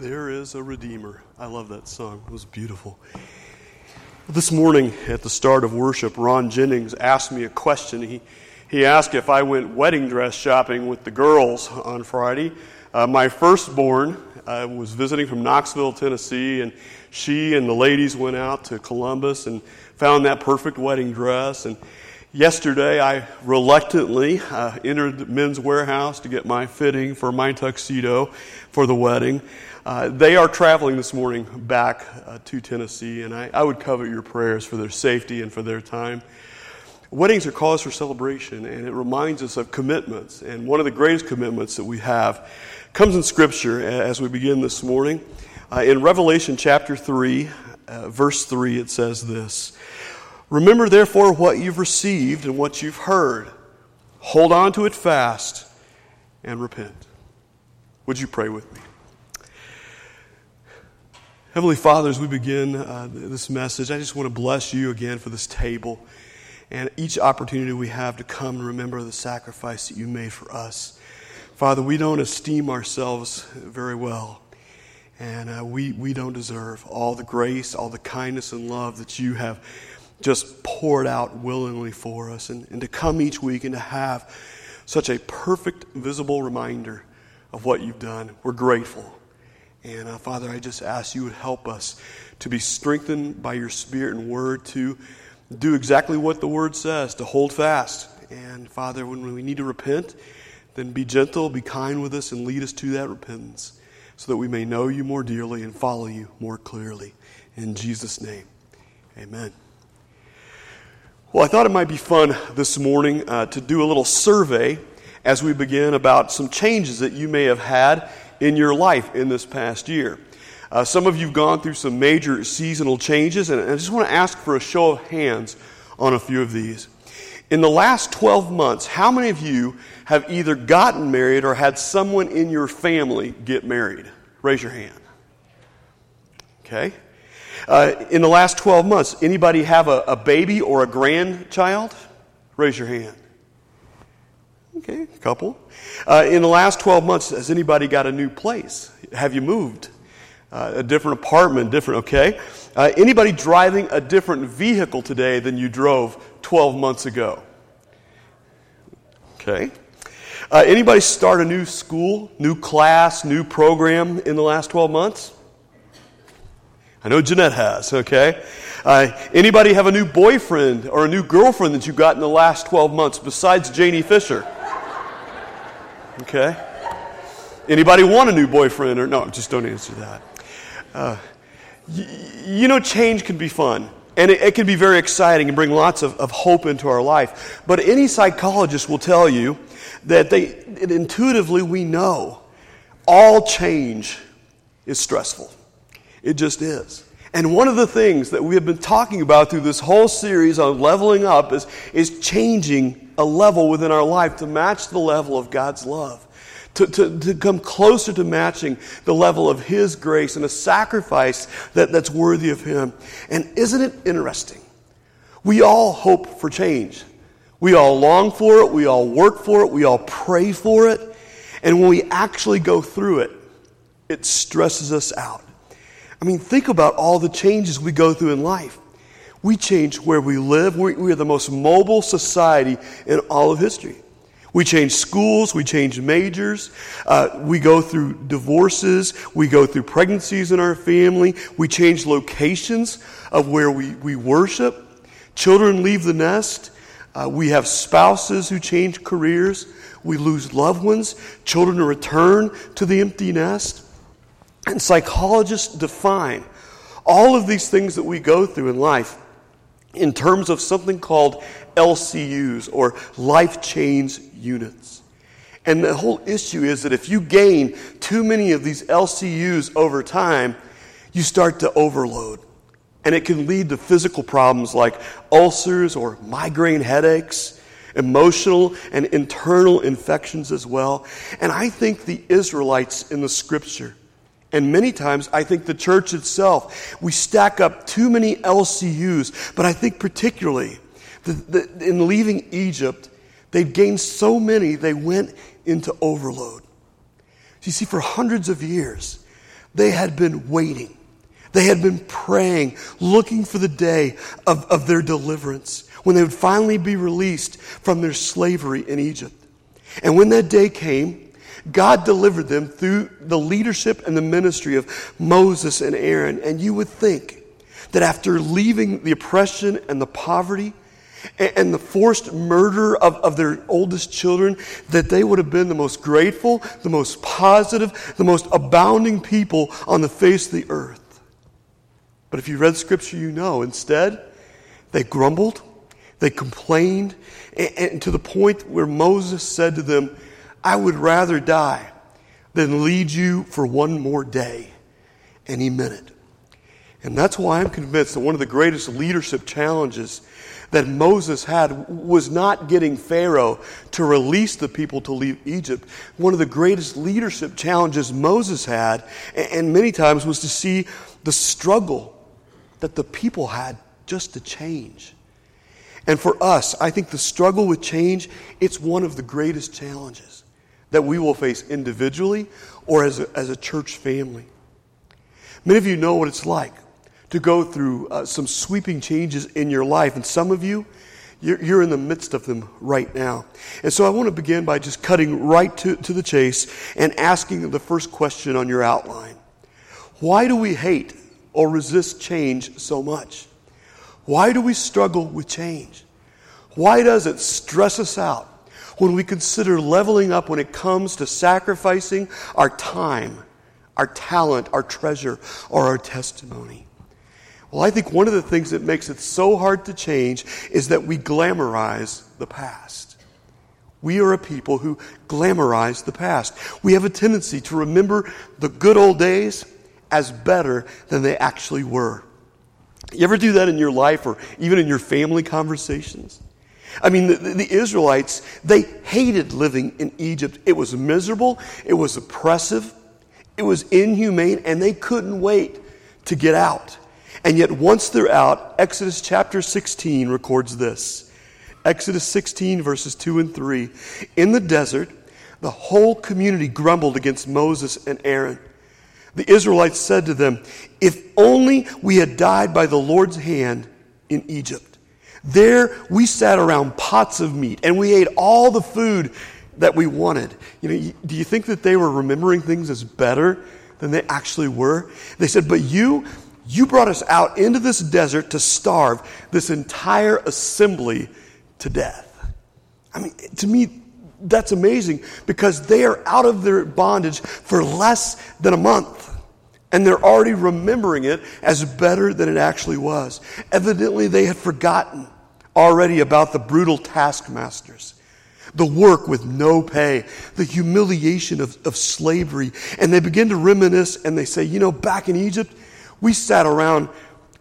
There is a Redeemer. I love that song. It was beautiful. This morning at the start of worship, Ron Jennings asked me a question. He, he asked if I went wedding dress shopping with the girls on Friday. Uh, my firstborn uh, was visiting from Knoxville, Tennessee, and she and the ladies went out to Columbus and found that perfect wedding dress. And yesterday, I reluctantly uh, entered the Men's Wearhouse to get my fitting for my tuxedo for the wedding. Uh, they are traveling this morning back uh, to Tennessee, and I, I would covet your prayers for their safety and for their time. Weddings are cause for celebration, and it reminds us of commitments. And one of the greatest commitments that we have comes in Scripture as we begin this morning. Uh, in Revelation chapter 3, uh, verse 3, it says this Remember, therefore, what you've received and what you've heard. Hold on to it fast and repent. Would you pray with me? Heavenly Father, as we begin uh, this message, I just want to bless you again for this table and each opportunity we have to come and remember the sacrifice that you made for us. Father, we don't esteem ourselves very well, and uh, we, we don't deserve all the grace, all the kindness and love that you have just poured out willingly for us. And, and to come each week and to have such a perfect, visible reminder of what you've done, we're grateful. And uh, Father, I just ask you would help us to be strengthened by your Spirit and Word to do exactly what the Word says, to hold fast. And Father, when we need to repent, then be gentle, be kind with us, and lead us to that repentance so that we may know you more dearly and follow you more clearly. In Jesus' name, amen. Well, I thought it might be fun this morning uh, to do a little survey as we begin about some changes that you may have had in your life in this past year. Uh, some of you have gone through some major seasonal changes, and I just want to ask for a show of hands on a few of these. In the last 12 months, how many of you have either gotten married or had someone in your family get married? Raise your hand. Okay. Uh, in the last 12 months, anybody have a, a baby or a grandchild? Raise your hand. Okay, a couple. Uh, in the last 12 months, has anybody got a new place? Have you moved? Uh, a different apartment, different, okay? Uh, anybody driving a different vehicle today than you drove 12 months ago? Okay. Uh, anybody start a new school, new class, new program in the last 12 months? I know Jeanette has, okay? Uh, anybody have a new boyfriend or a new girlfriend that you got in the last 12 months besides Janie Fisher? Okay? Anybody want a new boyfriend or no? Just don't answer that. Uh, y- you know, change can be fun. And it, it, can be very exciting and bring lots of, of hope into our life. But any psychologist will tell you that they intuitively we know all change is stressful. It just is. And one of the things that we have been talking about through this whole series on leveling up is, is changing a level within our life to match the level of God's love, to, to, to come closer to matching the level of His grace and a sacrifice that, that's worthy of Him. And isn't it interesting? We all hope for change. We all long for it. We all work for it. We all pray for it. And when we actually go through it, it stresses us out. I mean, think about all the changes we go through in life we change where we live. We, we are the most mobile society in all of history. We change schools, we change majors, uh, we go through divorces, we go through pregnancies in our family, we change locations of where we, we worship. Children leave the nest. Uh, we have spouses who change careers. We lose loved ones. Children return to the empty nest. And psychologists define all of these things that we go through in life in terms of something called LCUs or life change units. And the whole issue is that if you gain too many of these LCUs over time, you start to overload. And it can lead to physical problems like ulcers or migraine headaches, emotional and internal infections as well. And I think the Israelites in the scripture and many times, I think the church itself, we stack up too many LCUs. But I think particularly in leaving Egypt, they gained so many, they went into overload. You see, for hundreds of years, They had been waiting. They had been praying, looking for the day of, of their deliverance, when they would finally be released from their slavery in Egypt. And when that day came, God delivered them through the leadership and the ministry of Moses and Aaron. And you would think that after leaving the oppression and the poverty and the forced murder of, of their oldest children, that they would have been the most grateful, the most positive, the most abounding people on the face of the earth. But if you read Scripture, you know instead, they grumbled, they complained, and, and to the point where Moses said to them, I would rather die than lead you for one more day. Meant it. And that's why I'm convinced that one of the greatest leadership challenges that Moses had was not getting Pharaoh to release the people to leave Egypt. One of the greatest leadership challenges Moses had, and many times, was to see the struggle that the people had just to change. And for us, I think the struggle with change, it's one of the greatest challenges that we will face individually or as a, as a church family. Many of you know what it's like to go through uh, some sweeping changes in your life, and some of you, you're, you're, in the midst of them right now. And so I want to begin by just cutting right to, to the chase and asking the first question on your outline Why do we hate or resist change so much? Why do we struggle with change? Why does it stress us out when we consider leveling up when it comes to sacrificing our time, our talent, our treasure, or our testimony? Well, I think one of the things that makes it so hard to change is that we glamorize the past. We are a people who glamorize the past. We have a tendency to remember the good old days as better than they actually were. You ever do that in your life or even in your family conversations? I mean, the, the, Israelites, they hated living in Egypt. It was miserable, it was oppressive, it was inhumane, and they couldn't wait to get out. And yet, once they're out, Exodus chapter 16 records this Exodus 16, verses 2 and 3. In the desert, the whole community grumbled against Moses and Aaron. The Israelites said to them, If only we had died by the Lord's hand in Egypt. There we sat around pots of meat and we ate all the food that we wanted. You know, do you think that they were remembering things as better than they actually were? They said, But you, you brought us out into this desert to starve this entire assembly to death. I mean, to me, that's amazing because they are out of their bondage for less than a month. And they're already remembering it as better than it actually was. Evidently, they had forgotten already about the brutal taskmasters, the work with no pay, the humiliation of, of slavery. And they begin to reminisce and they say, you know, back in Egypt, we sat around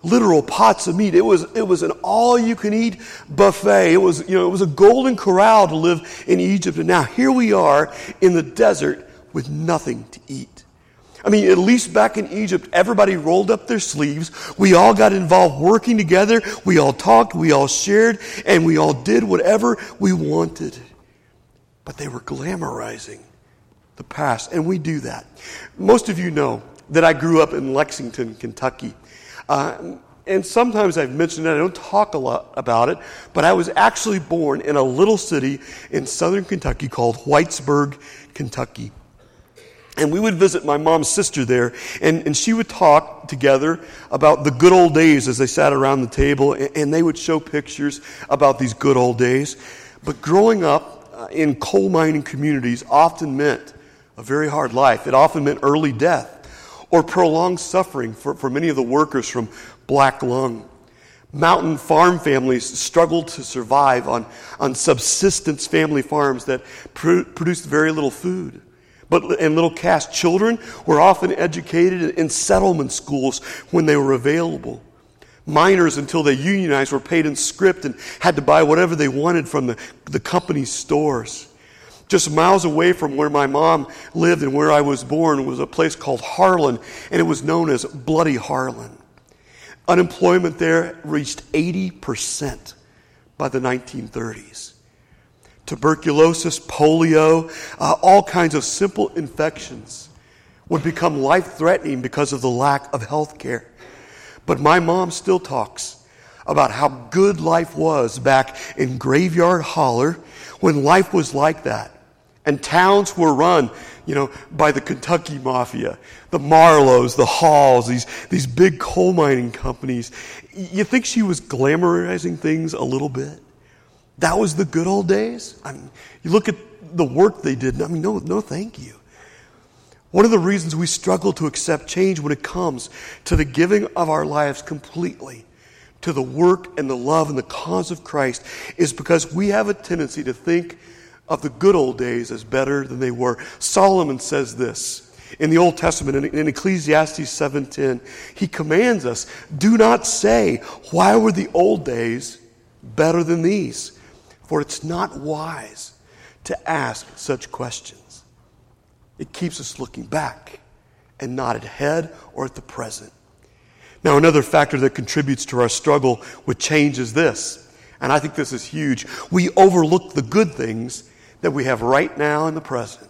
literal pots of meat. It was, it was an all you can eat buffet. It was, you know, it was a golden corral to live in Egypt. And now here we are in the desert with nothing to eat. I mean, at least back in Egypt, everybody rolled up their sleeves. We all got involved working together. We all talked, we all shared, and we all did whatever we wanted. But they were glamorizing the past, and we do that. Most of you know that I grew up in Lexington, Kentucky. Uh, and sometimes I've mentioned it, I don't talk a lot about it, but I was actually born in a little city in southern Kentucky called Whitesburg, Kentucky. And we would visit my mom's sister there, and, and she would talk together about the good old days as they sat around the table, and, and they would show pictures about these good old days. But growing up uh, in coal mining communities often meant a very hard life. It often meant early death or prolonged suffering for, for many of the workers from black lung. Mountain farm families struggled to survive on, on subsistence family farms that pr- produced very little food. But, and little caste children were often educated in settlement schools when they were available. Miners, until they unionized, were paid in script and had to buy whatever they wanted from the, the company's stores. Just miles away from where my mom lived and where I was born was a place called Harlan, and it was known as Bloody Harlan. Unemployment there reached 80% by the 1930s. Tuberculosis, polio, uh, all kinds of simple infections would become life threatening because of the lack of health care. But my mom still talks about how good life was back in Graveyard Holler when life was like that. And towns were run, you know, by the Kentucky Mafia, the Marlowes, the Halls, these, these big coal mining companies. You think she was glamorizing things a little bit? That was the good old days? I mean, you look at the work they did, I mean, no, no thank you. One of the reasons we struggle to accept change when it comes to the giving of our lives completely to the work and the love and the cause of Christ is because we have a tendency to think of the good old days as better than they were. Solomon says this in the Old Testament in, Ecclesiastes 7:10. He commands us, "Do not say, why were the old days better than these? For it's not wise to ask such questions." It keeps us looking back and not ahead or at the present. Now, another factor that contributes to our struggle with change is this, and I think this is huge. We overlook the good things that we have right now in the present.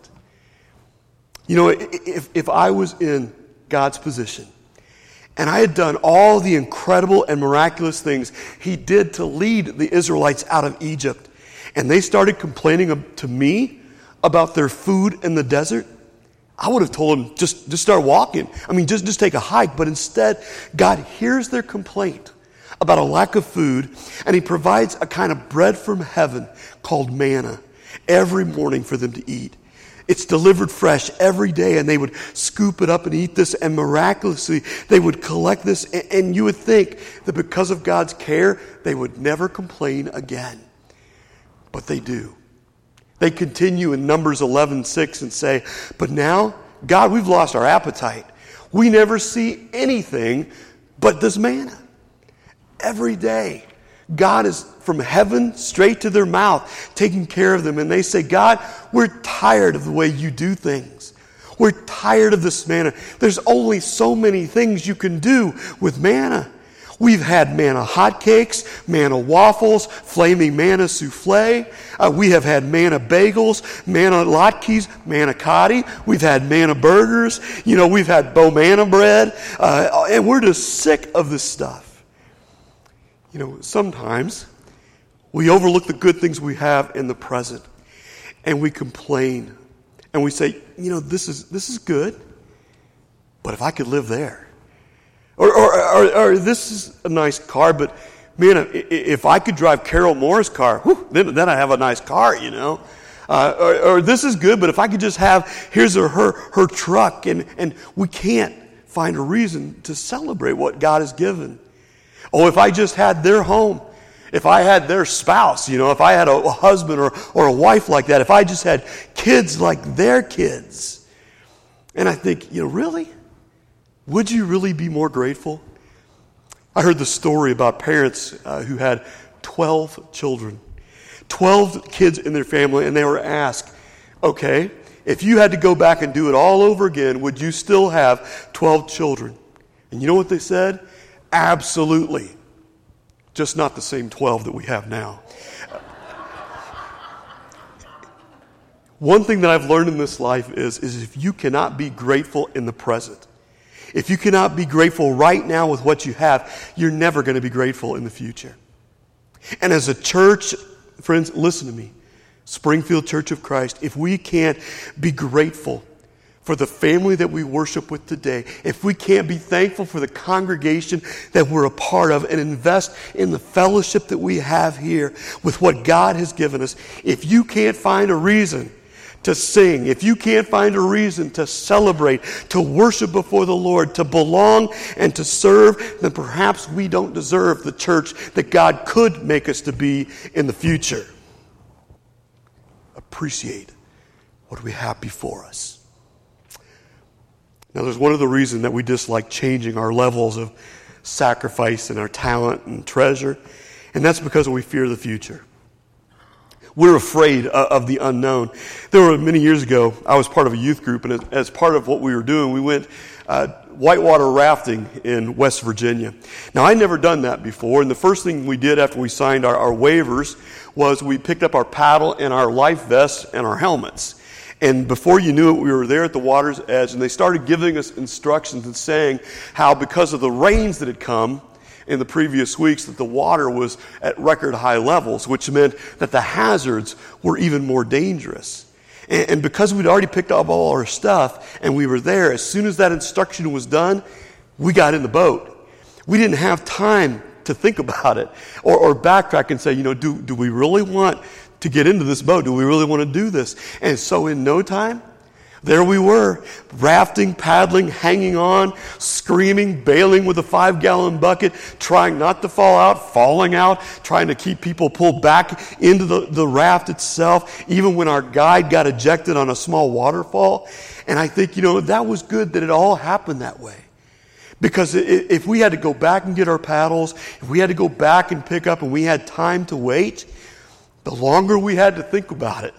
You know, if, if I was in God's position and I had done all the incredible and miraculous things He did to lead the Israelites out of Egypt, and they started complaining to me about their food in the desert, I would have told them just, just start walking. I mean, just, just take a hike. But instead, God hears their complaint about a lack of food, and He provides a kind of bread from heaven called manna every morning for them to eat. It's delivered fresh every day, and they would scoop it up and eat this, and miraculously, they would collect this. And you would think that because of God's care, they would never complain again. But they do. They continue in Numbers 11 6 and say, But now, God, we've lost our appetite. We never see anything but this manna. Every day, God is from heaven straight to their mouth, taking care of them. And they say, God, we're tired of the way you do things. We're tired of this manna. There's only so many things you can do with manna. We've had manna hotcakes, manna waffles, flaming manna souffle. Uh, we have had manna bagels, manna latkes, manna cotti. We've had manna burgers. You know, we've had Bo-Manna bread. Uh, and we're just sick of this stuff. You know, sometimes we overlook the good things we have in the present and we complain and we say, you know, this is, this is good, but if I could live there, or, or, or, or, this is a nice car, but man, if I could drive Carol Moore's car, whew, then, then I have a nice car, you know. Uh, or, or, this is good, but if I could just have, here's her, her, truck, and, and we can't find a reason to celebrate what God has given. Oh, if I just had their home, if I had their spouse, you know, if I had a, a husband or, or a wife like that, if I just had kids like their kids. And I think, you know, really? Would you really be more grateful? I heard the story about parents uh, who had 12 children, 12 kids in their family, and they were asked, okay, if you had to go back and do it all over again, would you still have 12 children? And you know what they said? Absolutely. Just not the same 12 that we have now. One thing that I've learned in this life is, is if you cannot be grateful in the present, if you cannot be grateful right now with what you have, you're never going to be grateful in the future. And as a church, friends, listen to me. Springfield Church of Christ, if we can't be grateful for the family that we worship with today, if we can't be thankful for the congregation that we're a part of and invest in the fellowship that we have here with what God has given us, if you can't find a reason to sing, if you can't find a reason to celebrate, to worship before the Lord, to belong and to serve, then perhaps we don't deserve the church that God could make us to be in the future. Appreciate what we have before us. Now, there's one of the reasons that we dislike changing our levels of sacrifice and our talent and treasure, and that's because we fear the future. We're afraid of the unknown. There were many years ago, I was part of a youth group, and as part of what we were doing, we went uh, whitewater rafting in West Virginia. Now, I'd never done that before, and the first thing we did after we signed our, our waivers was we picked up our paddle and our life vests and our helmets. And before you knew it, we were there at the water's edge, and they started giving us instructions and saying how, because of the rains that had come in the previous weeks, that the water was at record high levels, which meant that the hazards were even more dangerous. And, and because we'd already picked up all our stuff and we were there, as soon as that instruction was done, we got in the boat. We didn't have time to think about it or, or backtrack and say, you know, do, do we really want to get into this boat. Do we really want to do this? And so in no time, there we were, rafting, paddling, hanging on, screaming, bailing with a five gallon bucket, trying not to fall out, falling out, trying to keep people pulled back into the, the raft itself, even when our guide got ejected on a small waterfall. And I think, you know, that was good that it all happened that way. Because if we had to go back and get our paddles, if we had to go back and pick up and we had time to wait, the longer we had to think about it,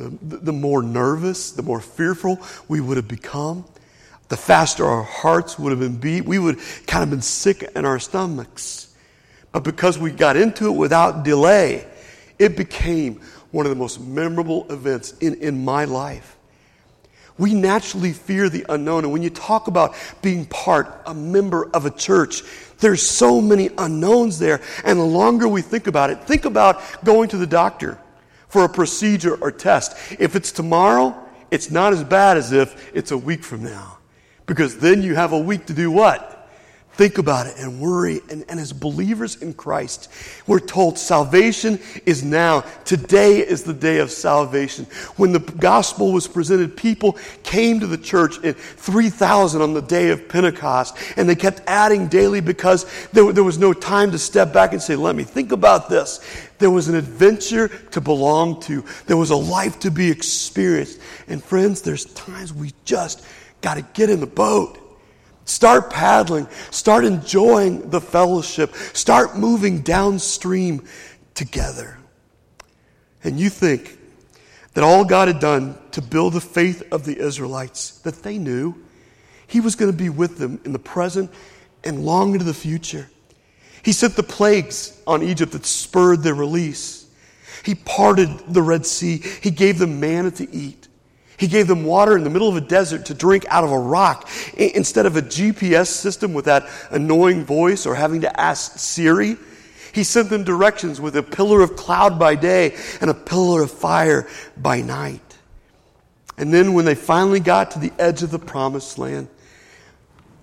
the, the more nervous, the more fearful we would have become, the faster our hearts would have been beat. We would kind of been sick in our stomachs. But because we got into it without delay, it became one of the most memorable events in, in my life. We naturally fear the unknown. And when you talk about being part, a member of a church, there's so many unknowns there. And the longer we think about it, think about going to the doctor for a procedure or test. If it's tomorrow, it's not as bad as if it's a week from now. Because then you have a week to do what? Think about it and worry. And, and, as believers in Christ, we're told salvation is now. Today is the day of salvation. When the gospel was presented, people came to the church in 3,000 on the day of Pentecost. And they kept adding daily because there, there was no time to step back and say, let me think about this. There was an adventure to belong to. There was a life to be experienced. And friends, there's times we just got to get in the boat Start paddling. Start enjoying the fellowship. Start moving downstream together. And you think that all God had done to build the faith of the Israelites, that they knew He was going to be with them in the present and long into the future. He sent the plagues on Egypt that spurred their release. He parted the Red Sea. He gave them manna to eat. He gave them water in the middle of a desert to drink out of a rock instead of a GPS system with that annoying voice or having to ask Siri. He sent them directions with a pillar of cloud by day and a pillar of fire by night. And then when they finally got to the edge of the promised land,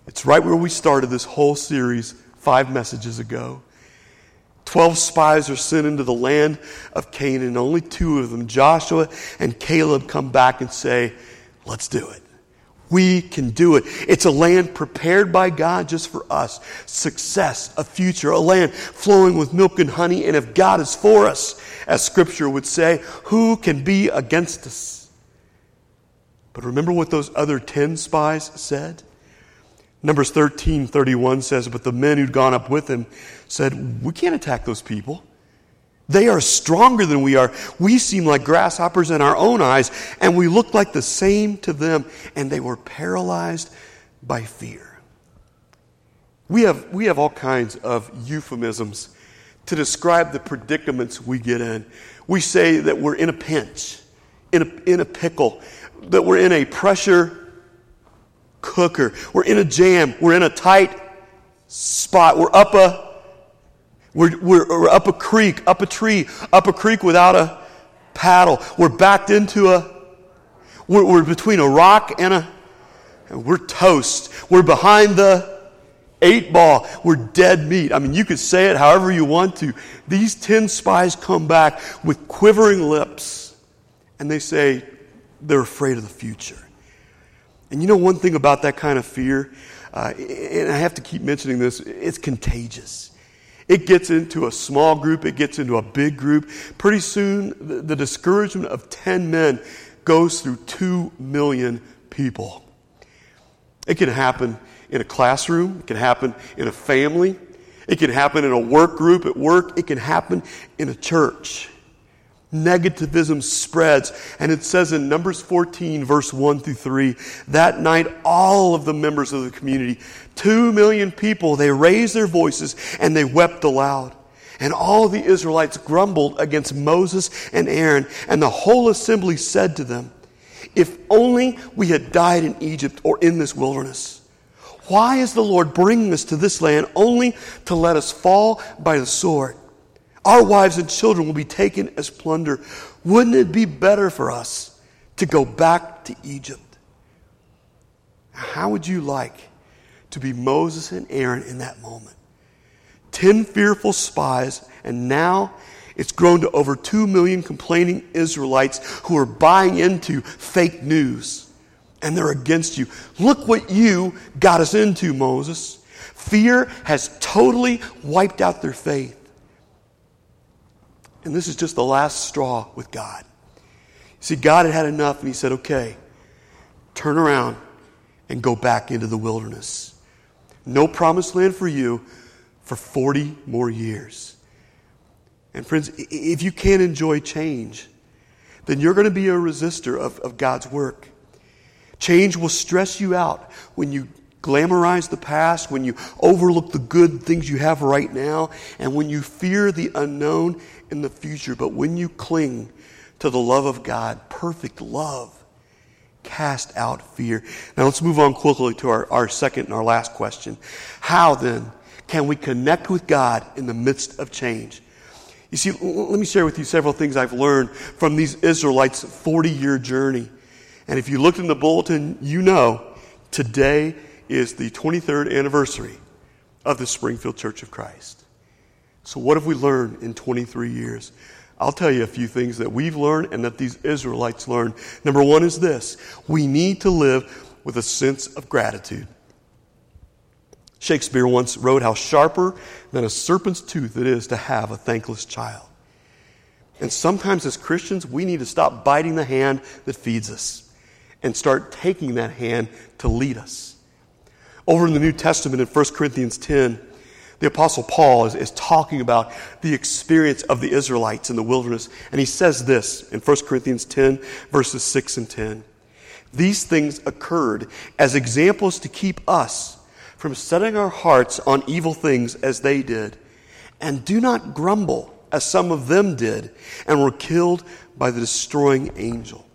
it's right where we started this whole series five messages ago. Twelve spies are sent into the land of Canaan. and Only two of them, Joshua and Caleb, come back and say, Let's do it. We can do it. It's a land prepared by God just for us. Success, a future, a land flowing with milk and honey. And if God is for us, as scripture would say, who can be against us? But remember what those other 10 spies said? Numbers 13, 31 says, But the men who'd gone up with him said, We can't attack those people. They are stronger than we are. We seem like grasshoppers in our own eyes, and we look like the same to them. And they were paralyzed by fear. We have, we have all kinds of euphemisms to describe the predicaments we get in. We say that we're in a pinch, in a, in a pickle, that we're in a pressure cooker. We're in a jam. We're in a tight spot. We're up a we're, we're, we're, up a creek, up a tree, up a creek without a paddle. We're backed into a we're, we're between a rock and a we're toast. We're behind the eight ball. We're dead meat. I mean, you could say it however you want to. These 10 spies come back with quivering lips and they say they're afraid of the future. And you know one thing about that kind of fear, uh, and I have to keep mentioning this, it's contagious. It gets into a small group, it gets into a big group. Pretty soon, the, the discouragement of 10 men goes through 2 million people. It can happen in a classroom, it can happen in a family, it can happen in a work group at work, it can happen in a church negativism spreads. And it says in Numbers 14, verse 1 through 3, that night all of the members of the community, two million people, they raised their voices and they wept aloud. And all the Israelites grumbled against Moses and Aaron, and the whole assembly said to them, If only we had died in Egypt or in this wilderness. Why is the Lord bringing us to this land only to let us fall by the sword? Our wives and children will be taken as plunder. Wouldn't it be better for us to go back to Egypt? How would you like to be Moses and Aaron in that moment? Ten fearful spies, and now it's grown to over 2 million complaining Israelites who are buying into fake news and they're against you. Look what you got us into, Moses. Fear has totally wiped out their faith. And this is just the last straw with God. See, God had had enough and He said, okay, turn around and go back into the wilderness. No promised land for you for 40 more years. And friends, if you can't enjoy change, then you're going to be a resistor of, of God's work. Change will stress you out when you glamorize the past, when you overlook the good things you have right now, and when you fear the unknown in the future. But when you cling to the love of God, perfect love, cast out fear. Now let's move on quickly to our, our second and our last question. How then can we connect with God in the midst of change? You see, let me share with you several things I've learned from these Israelites' 40 year journey. And if you looked in the bulletin, you know today is the 23rd anniversary of the Springfield Church of Christ. So, what have we learned in 23 years? I'll tell you a few things that we've learned and that these Israelites learned. Number one is this we need to live with a sense of gratitude. Shakespeare once wrote how sharper than a serpent's tooth it is to have a thankless child. And sometimes as Christians, we need to stop biting the hand that feeds us and start taking that hand to lead us. Over in the New Testament in 1 Corinthians 10, the Apostle Paul is, is talking about the experience of the Israelites in the wilderness. And he says this in 1 Corinthians 10, verses 6 and 10. These things occurred as examples to keep us from setting our hearts on evil things as they did. And do not grumble as some of them did and were killed by the destroying angel.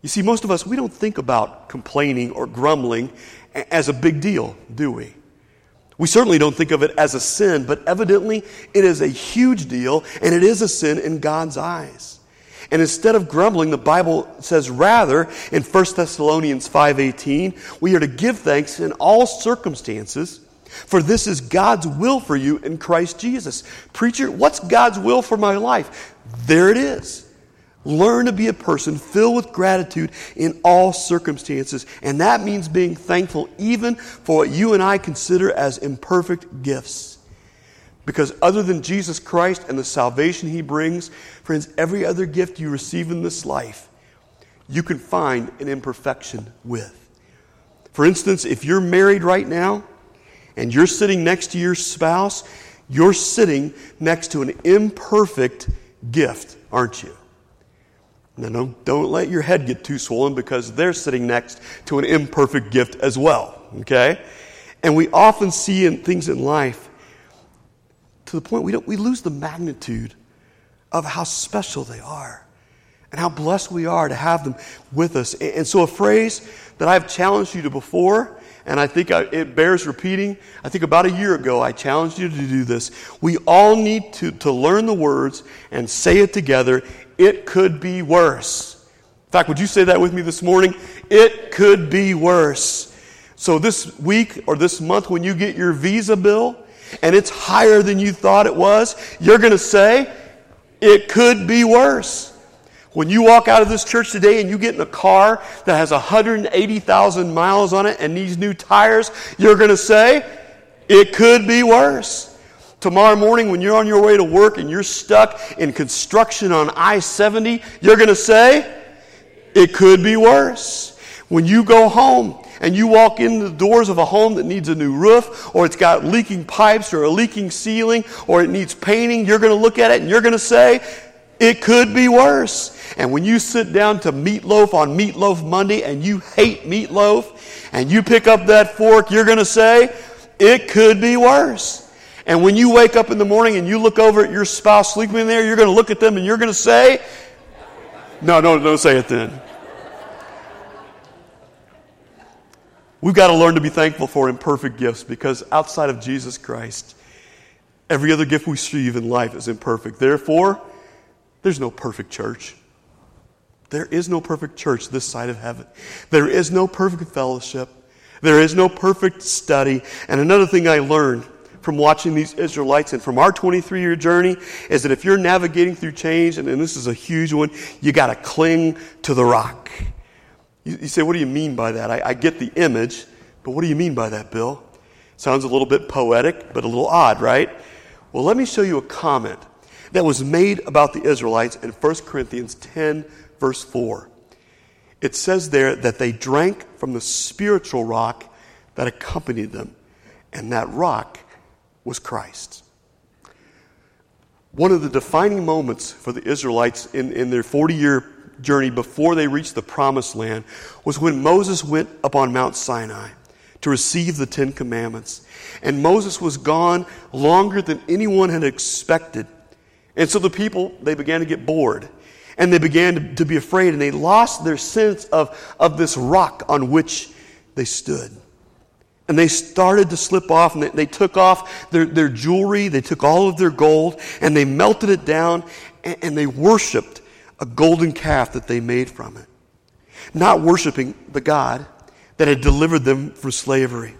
You see, most of us, we don't think about complaining or grumbling as a big deal, do we? We certainly don't think of it as a sin, but evidently it is a huge deal and it is a sin in God's eyes. And instead of grumbling, the Bible says rather in 1 Thessalonians 5:18, we are to give thanks in all circumstances, for this is God's will for you in Christ Jesus. Preacher, what's God's will for my life? There it is. Learn to be a person filled with gratitude in all circumstances, and that means being thankful even for what you and I consider as imperfect gifts. Because other than Jesus Christ and the salvation he brings, friends, every other gift you receive in this life, you can find an imperfection with. For instance, if you're married right now and you're sitting next to your spouse, you're sitting next to an imperfect gift, aren't you? Now, don't, don't let your head get too swollen because they're sitting next to an imperfect gift as well, okay? And we often see in things in life to the point we, don't, we lose the magnitude of how special they are and how blessed we are to have them with us. And so, a phrase that I've challenged you to before, and I think it bears repeating. I think about a year ago, I challenged you to do this. We all need to, to learn the words and say it together. It could be worse. In fact, would you say that with me this morning? It could be worse. So, this week or this month, when you get your visa bill, and it's higher than you thought it was, you're going to say, it could be worse. When you walk out of this church today and you get in a car that has 180,000 miles on it and needs new tires, you're going to say, it could be worse. Tomorrow morning, when you're on your way to work and you're stuck in construction on I 70, you're going to say, it could be worse. When you go home and you walk in the doors of a home that needs a new roof, or it's got leaking pipes, or a leaking ceiling, or it needs painting, you're going to look at it and you're going to say, it could be worse. And when you sit down to meatloaf on Meatloaf Monday and you hate meatloaf, and you pick up that fork, you're going to say, it could be worse. And when you wake up in the morning and you look over at your spouse sleeping there, you're going to look at them and you're going to say, No, no, don't say it then. We've got to learn to be thankful for imperfect gifts because outside of Jesus Christ, every other gift we receive in life is imperfect. Therefore, there's no perfect church. There is no perfect church this side of heaven. There is no perfect fellowship. There is no perfect study. And another thing I learned from watching these Israelites and from our 23 year journey is that if you're navigating through change, and, and this is a huge one, you got to cling to the rock. You, you, say, what do you mean by that? I, I get the image, but what do you mean by that, Bill? Sounds a little bit poetic, but a little odd, right? Well, let me show you a comment that was made about the Israelites in 1 Corinthians 10 verse 4. It says there that they drank from the spiritual rock that accompanied them, and that rock was Christ. One of the defining moments for the Israelites in, in their 40 year journey before they reached the promised land was when Moses went up on Mount Sinai to receive the Ten Commandments. And Moses was gone longer than anyone had expected. And so the people, they began to get bored and they began to, to be afraid and they lost their sense of, of this rock on which they stood. And they started to slip off and they, they took off their, their jewelry, they took all of their gold and they melted it down and, and they worshiped a golden calf that they made from it. Not worshiping the God that had delivered them from slavery.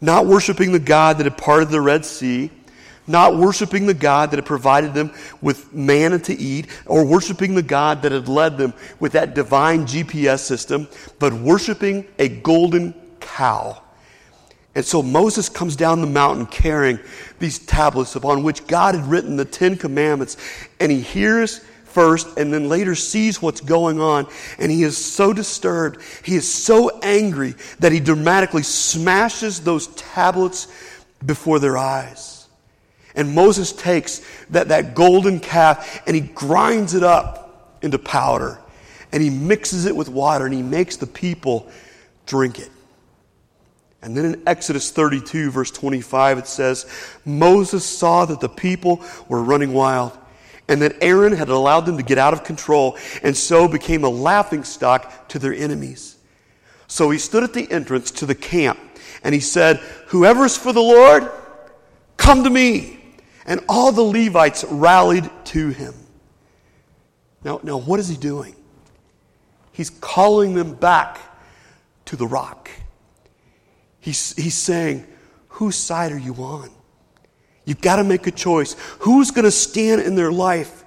Not worshiping the God that had parted the Red Sea not worshiping the God that had provided them with manna to eat or worshiping the God that had led them with that divine GPS system, but worshiping a golden cow. And so Moses comes down the mountain carrying these tablets upon which God had written the Ten Commandments, and he hears first and then later sees what's going on, and he is so disturbed, he is so angry that he dramatically smashes those tablets before their eyes. And Moses takes that, that golden calf and he grinds it up into powder. And he mixes it with water and he makes the people drink it. And then in Exodus 32, verse 25, it says, Moses saw that the people were running wild and that Aaron had allowed them to get out of control and so became a laughing stock to their enemies. So he stood at the entrance to the camp and he said, Whoever's for the Lord, come to me. And all the Levites rallied to him. Now, now what is he doing? He's calling them back to the rock. He's, he's saying, Whose side are you on? You've got to make a choice. Who's going to stand in their life?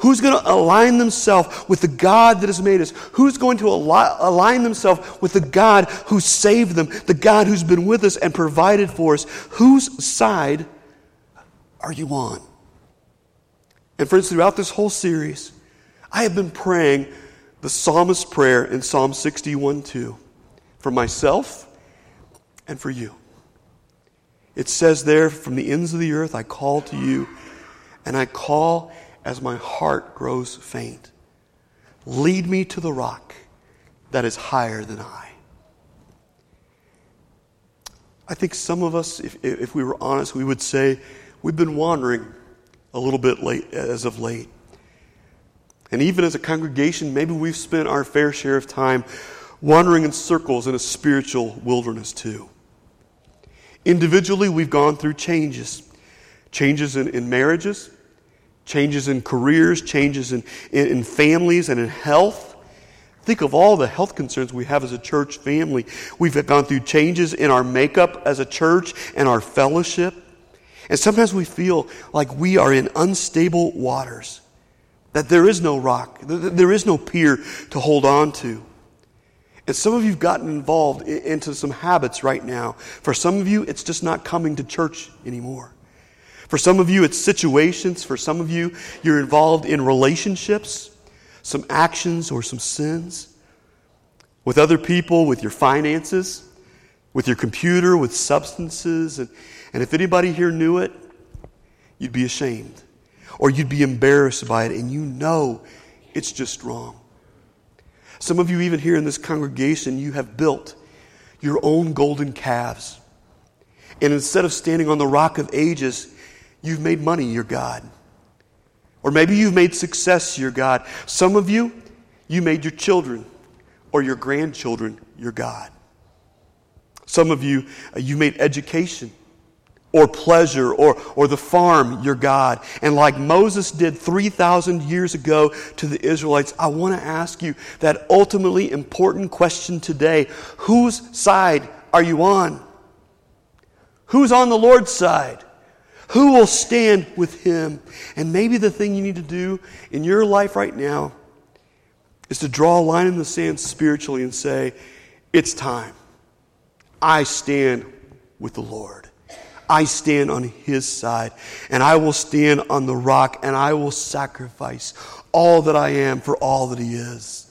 Who's going to align themselves with the God that has made us? Who's going to align themselves with the God who saved them, the God who's been with us and provided for us? Whose side are you on? And friends, throughout this whole series, I have been praying the psalmist's prayer in Psalm 61 2 for myself and for you. It says there, From the ends of the earth I call to you, and I call as my heart grows faint. Lead me to the rock that is higher than I. I think some of us, if, if we were honest, we would say, We've been wandering a little bit late as of late. And even as a congregation, maybe we've spent our fair share of time wandering in circles in a spiritual wilderness too. Individually, we've gone through changes changes in, in marriages, changes in careers, changes in, in, in families and in health. Think of all the health concerns we have as a church family. We've gone through changes in our makeup as a church and our fellowship. And sometimes we feel like we are in unstable waters, that there is no rock, there is no pier to hold on to. And some of you have gotten involved into some habits right now. For some of you, it's just not coming to church anymore. For some of you, it's situations. For some of you, you're involved in relationships, some actions or some sins with other people, with your finances, with your computer, with substances. And, and if anybody here knew it, you'd be ashamed or you'd be embarrassed by it, and you know it's just wrong. Some of you, even here in this congregation, you have built your own golden calves. And instead of standing on the rock of ages, you've made money your God. Or maybe you've made success your God. Some of you, you made your children or your grandchildren your God. Some of you, uh, you made education or pleasure or, or the farm your God. And like Moses did 3,000 years ago to the Israelites, I want to ask you that ultimately important question today whose side are you on? Who's on the Lord's side? Who will stand with him? And maybe the thing you need to do in your life right now is to draw a line in the sand spiritually and say, It's time. I stand with the Lord. I stand on his side, and I will stand on the rock, and I will sacrifice all that I am for all that he is.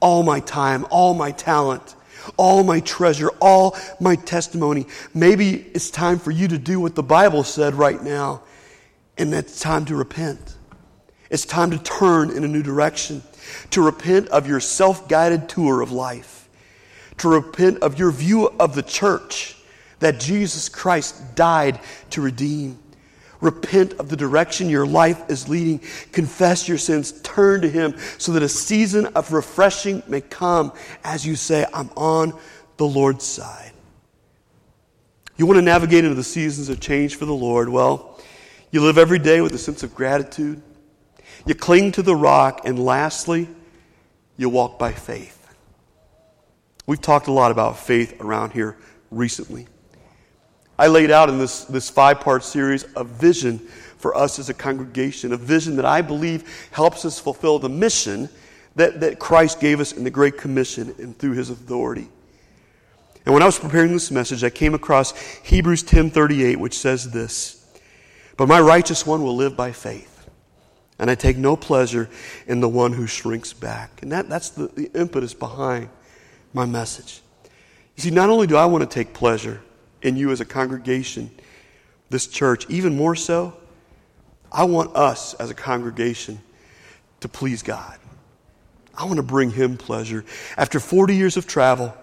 All my time, all my talent, all my treasure, all my testimony. Maybe it's time for you to do what the Bible said right now, and it's time to repent. It's time to turn in a new direction, to repent of your self guided tour of life, to repent of your view of the church that Jesus Christ died to redeem. Repent of the direction your life is leading. Confess your sins. Turn to Him so that a season of refreshing may come as you say, I'm on the Lord's side. You want to navigate into the seasons of change for the Lord? Well, you live every day with a sense of gratitude. You cling to the rock. And lastly, you walk by faith. We've talked a lot about faith around here recently. I laid out in this, this five part series a vision for us as a congregation, a vision that I believe helps us fulfill the mission that, that Christ gave us in the Great Commission and through his authority. And when I was preparing this message, I came across Hebrews 10:38, which says this: "But my righteous one will live by faith, and I take no pleasure in the one who shrinks back." And that, that's the, the impetus behind my message. You see, not only do I want to take pleasure in you as a congregation, this church, even more so, I want us as a congregation to please God. I want to bring Him pleasure. After 40 years of travel,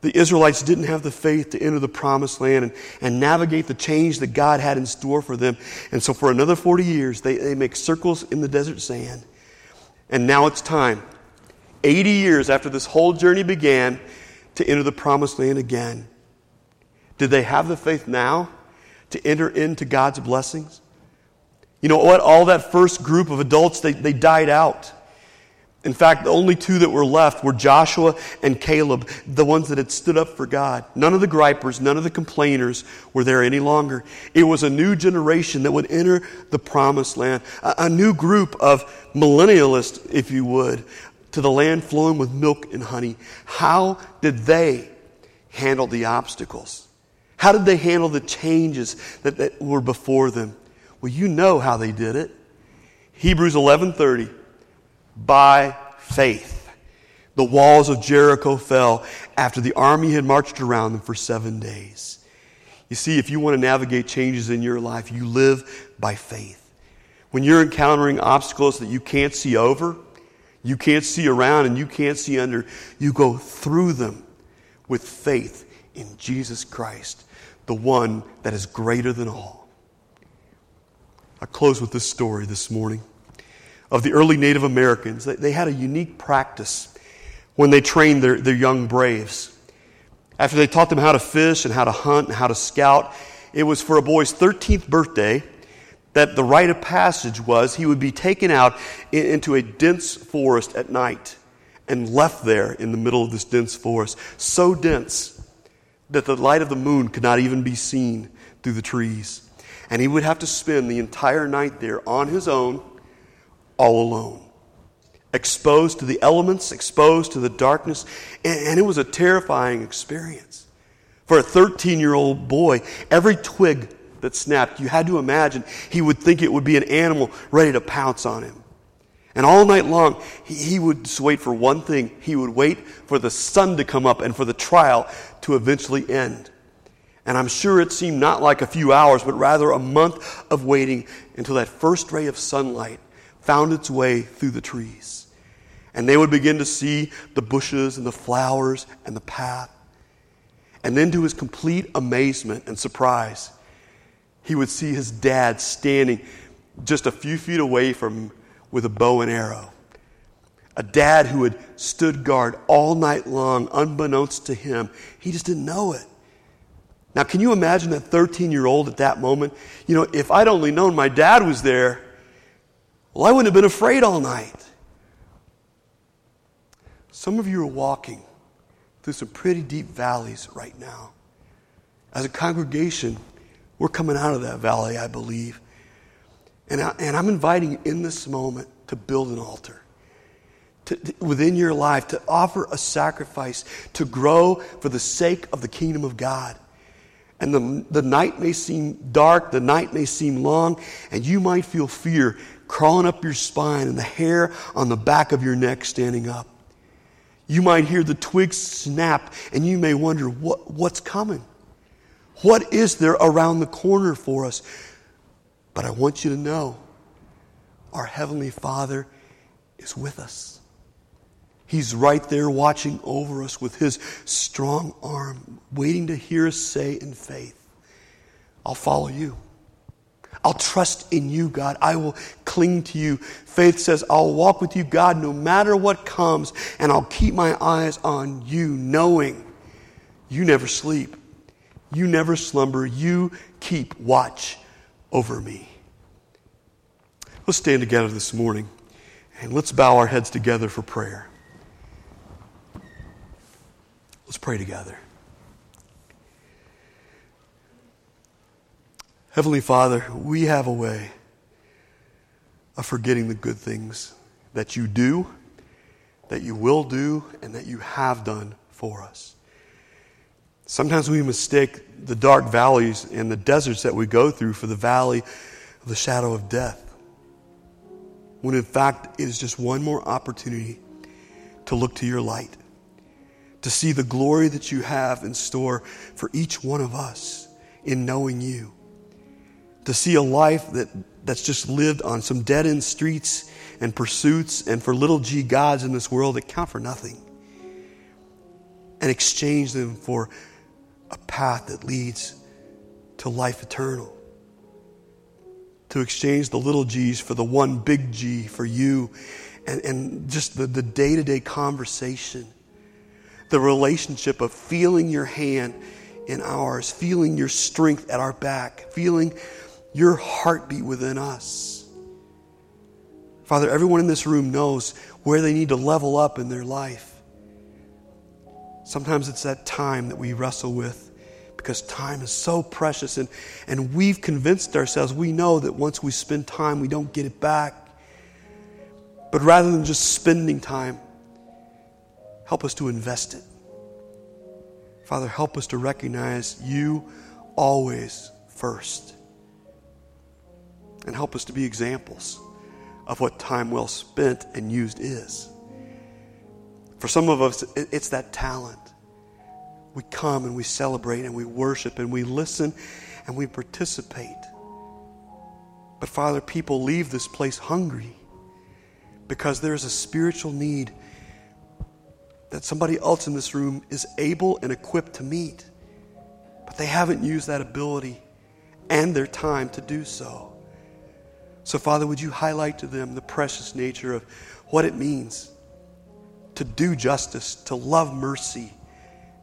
the Israelites didn't have the faith to enter the promised land and, and navigate the change that God had in store for them. And so, for another 40 years, they, they make circles in the desert sand. And now it's time, 80 years after this whole journey began, to enter the promised land again. Did they have the faith now to enter into God's blessings? You know what? All that first group of adults, they, they died out. In fact, the only two that were left were Joshua and Caleb, the ones that had stood up for God. None of the gripers, none of the complainers were there any longer. It was a new generation that would enter the promised land, a, a new group of millennialists, if you would, to the land flowing with milk and honey. How did they handle the obstacles? How did they handle the changes that, that were before them? Well, you know how they did it. Hebrews 11:30 by faith the walls of Jericho fell after the army had marched around them for 7 days. You see, if you want to navigate changes in your life, you live by faith. When you're encountering obstacles that you can't see over, you can't see around and you can't see under, you go through them with faith in Jesus Christ the one that is greater than all. I close with this story this morning of the early Native Americans. They, had a unique practice when they trained their, their young braves. After they taught them how to fish and how to hunt and how to scout, it was for a boy's 13th birthday that the rite of passage was he would be taken out into a dense forest at night and left there in the middle of this dense forest. So dense that the light of the moon could not even be seen through the trees. And he would have to spend the entire night there on his own, all alone, exposed to the elements, exposed to the darkness. And, it was a terrifying experience. For a 13 year old boy, every twig that snapped, you had to imagine he would think it would be an animal ready to pounce on him. And all night long, he, he would just wait for one thing. He would wait for the sun to come up and for the trial to eventually end. And I'm sure it seemed not like a few hours, but rather a month of waiting until that first ray of sunlight found its way through the trees. And they would begin to see the bushes and the flowers and the path. And then, to his complete amazement and surprise, he would see his dad standing just a few feet away from with a bow and arrow. A dad who had stood guard all night long, unbeknownst to him. He just didn't know it. Now, can you imagine that 13 year old at that moment? You know, if I'd only known my dad was there, well, I wouldn't have been afraid all night. Some of you are walking through some pretty deep valleys right now. As a congregation, we're coming out of that valley, I believe. And, I, and I'm inviting you in this moment to build an altar. To, to, within your life, to offer a sacrifice, to grow for the sake of the kingdom of God. And the, the night may seem dark, the night may seem long, and you might feel fear crawling up your spine and the hair on the back of your neck standing up. You might hear the twigs snap, and you may wonder what, what's coming. What is there around the corner for us? But I want you to know our Heavenly Father is with us. He's right there watching over us with His strong arm, waiting to hear us say in faith, I'll follow you. I'll trust in you, God. I will cling to you. Faith says, I'll walk with you, God, no matter what comes, and I'll keep my eyes on you, knowing you never sleep. You never slumber. You keep watch over me. Let's stand together this morning and let's bow our heads together for prayer. Let's pray together. Heavenly Father, we have a way of forgetting the good things that you do, that you will do, and that you have done for us. Sometimes we mistake the dark valleys and the deserts that we go through for the valley of the shadow of death. When in fact, it is just one more opportunity to look to your light, to see the glory that you have in store for each one of us in knowing you, to see a life that, that's just lived on some dead end streets and pursuits and for little g gods in this world that count for nothing, and exchange them for a path that leads to life eternal. To exchange the little g's for the one big G for you, and, and just the day to day conversation, the relationship of feeling your hand in ours, feeling your strength at our back, feeling your heartbeat within us. Father, everyone in this room knows where they need to level up in their life. Sometimes it's that time that we wrestle with because time is so precious and, and we've convinced ourselves, we know that once we spend time, we don't get it back. But rather than just spending time, help us to invest it. Father, help us to recognize you always first. And help us to be examples of what time well spent and used is. For some of us, it's that talent. We come and we celebrate and we worship and we listen and we participate. But Father, people leave this place hungry because there's a spiritual need that somebody else in this room is able and equipped to meet. But they haven't used that ability and their time to do so. So, Father, would you highlight to them the precious nature of what it means to do justice, to love mercy,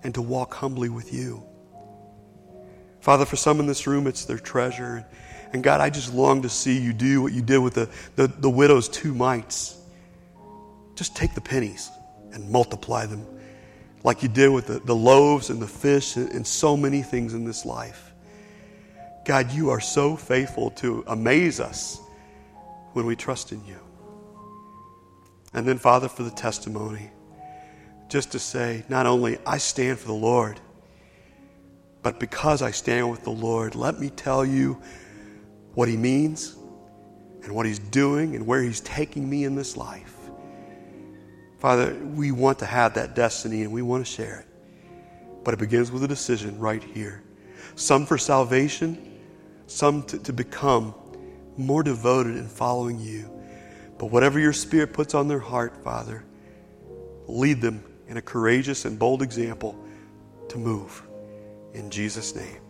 and to walk humbly with you. Father, for some in this room, it's their treasure. And God, I just long to see you do what you did with the, the, the widow's two mites. Just take the pennies and multiply them like you did with the, the loaves and the fish and, and so many things in this life. God, you are so faithful to amaze us when we trust in you. And then, Father, for the testimony, just to say, not only I stand for the Lord, but because I stand with the Lord, let me tell you what He means and what He's doing and where He's taking me in this life. Father, we want to have that destiny and we want to share it. But it begins with a decision right here. Some for salvation, some to, to become more devoted in following you. But whatever your spirit puts on their heart, Father, lead them in a courageous and bold example to move. In Jesus' name.